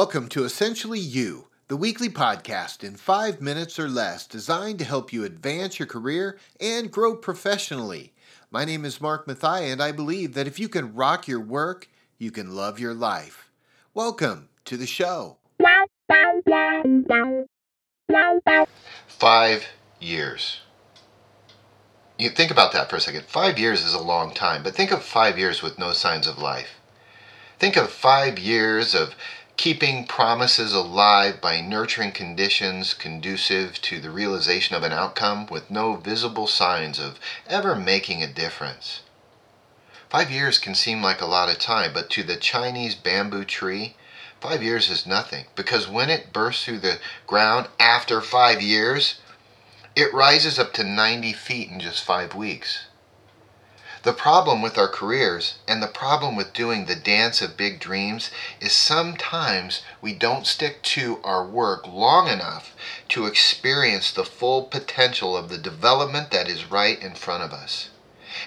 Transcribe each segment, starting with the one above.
Welcome to Essentially You, the weekly podcast in five minutes or less designed to help you advance your career and grow professionally. My name is Mark Mathai, and I believe that if you can rock your work, you can love your life. Welcome to the show. Five years. You think about that for a second. Five years is a long time, but think of five years with no signs of life. Think of five years of keeping promises alive by nurturing conditions conducive to the realization of an outcome with no visible signs of ever making a difference. Five years can seem like a lot of time, but to the Chinese bamboo tree, five years is nothing because when it bursts through the ground after five years, it rises up to 90 feet in just five weeks. The problem with our careers and the problem with doing the dance of big dreams is sometimes we don't stick to our work long enough to experience the full potential of the development that is right in front of us.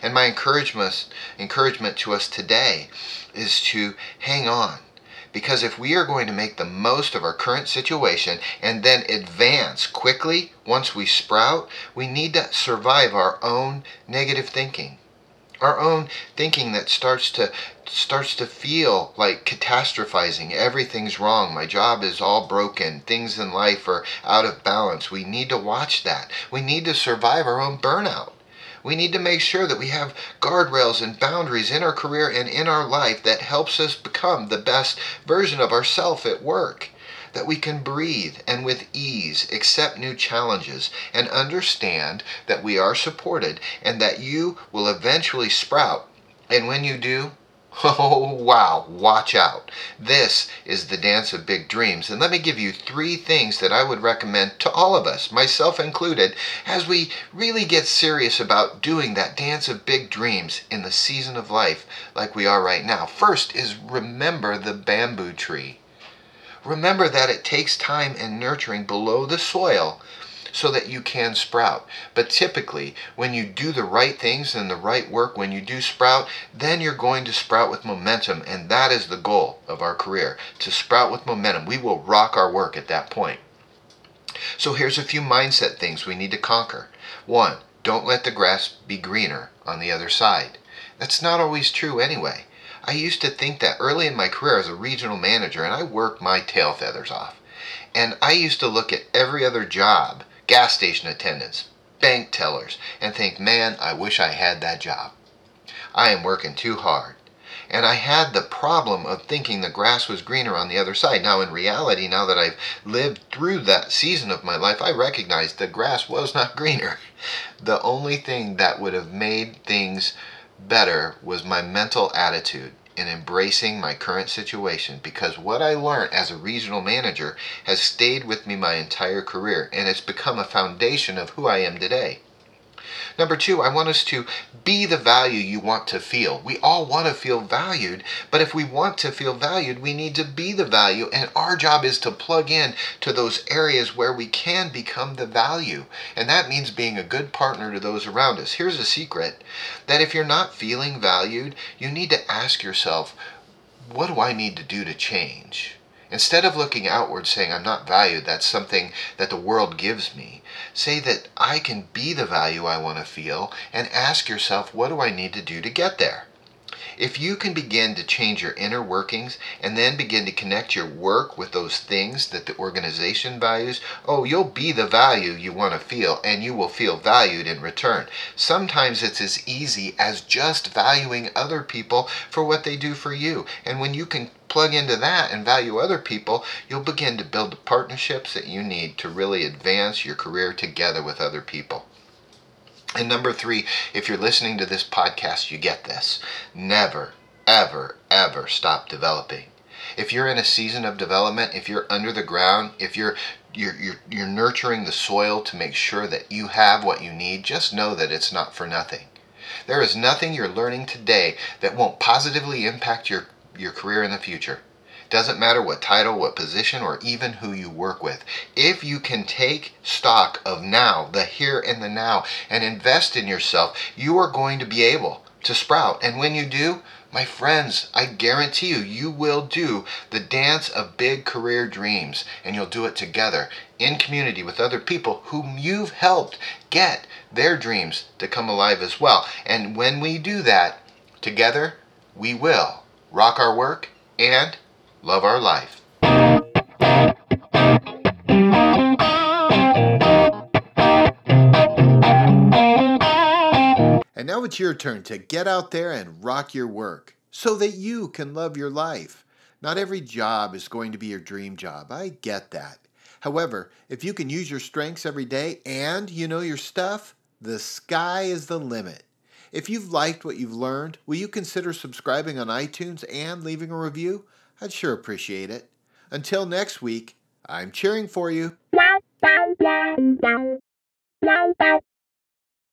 And my encouragement, encouragement to us today is to hang on. Because if we are going to make the most of our current situation and then advance quickly once we sprout, we need to survive our own negative thinking our own thinking that starts to starts to feel like catastrophizing. Everything's wrong. My job is all broken. Things in life are out of balance. We need to watch that. We need to survive our own burnout. We need to make sure that we have guardrails and boundaries in our career and in our life that helps us become the best version of ourselves at work that we can breathe and with ease accept new challenges and understand that we are supported and that you will eventually sprout. And when you do, Oh, wow, watch out. This is the dance of big dreams. And let me give you three things that I would recommend to all of us, myself included, as we really get serious about doing that dance of big dreams in the season of life like we are right now. First is remember the bamboo tree. Remember that it takes time and nurturing below the soil so that you can sprout. But typically, when you do the right things and the right work, when you do sprout, then you're going to sprout with momentum. And that is the goal of our career to sprout with momentum. We will rock our work at that point. So here's a few mindset things we need to conquer. One, don't let the grass be greener on the other side. That's not always true anyway. I used to think that early in my career as a regional manager, and I worked my tail feathers off. And I used to look at every other job, gas station attendants, bank tellers, and think, man, I wish I had that job. I am working too hard. And I had the problem of thinking the grass was greener on the other side. Now, in reality, now that I've lived through that season of my life, I recognize the grass was not greener. The only thing that would have made things better was my mental attitude in embracing my current situation because what I learned as a regional manager has stayed with me my entire career and it's become a foundation of who I am today. Number two, I want us to be the value you want to feel. We all want to feel valued, but if we want to feel valued, we need to be the value, and our job is to plug in to those areas where we can become the value. And that means being a good partner to those around us. Here's a secret that if you're not feeling valued, you need to ask yourself, what do I need to do to change? Instead of looking outward saying, I'm not valued, that's something that the world gives me, say that I can be the value I want to feel and ask yourself, what do I need to do to get there? If you can begin to change your inner workings and then begin to connect your work with those things that the organization values, oh, you'll be the value you want to feel and you will feel valued in return. Sometimes it's as easy as just valuing other people for what they do for you. And when you can plug into that and value other people, you'll begin to build the partnerships that you need to really advance your career together with other people. And number three, if you're listening to this podcast, you get this. Never, ever, ever stop developing. If you're in a season of development, if you're under the ground, if you're you're, you're, you're nurturing the soil to make sure that you have what you need, just know that it's not for nothing. There is nothing you're learning today that won't positively impact your, your career in the future. Doesn't matter what title, what position, or even who you work with. If you can take stock of now, the here and the now, and invest in yourself, you are going to be able to sprout. And when you do, My friends, I guarantee you, you will do the dance of big career dreams, and you'll do it together in community with other people whom you've helped get their dreams to come alive as well. And when we do that together, we will rock our work and love our life. And now it's your turn to get out there and rock your work so that you can love your life. Not every job is going to be your dream job. I get that. However, if you can use your strengths every day and you know your stuff, the sky is the limit. If you've liked what you've learned, will you consider subscribing on iTunes and leaving a review? I'd sure appreciate it. Until next week, I'm cheering for you.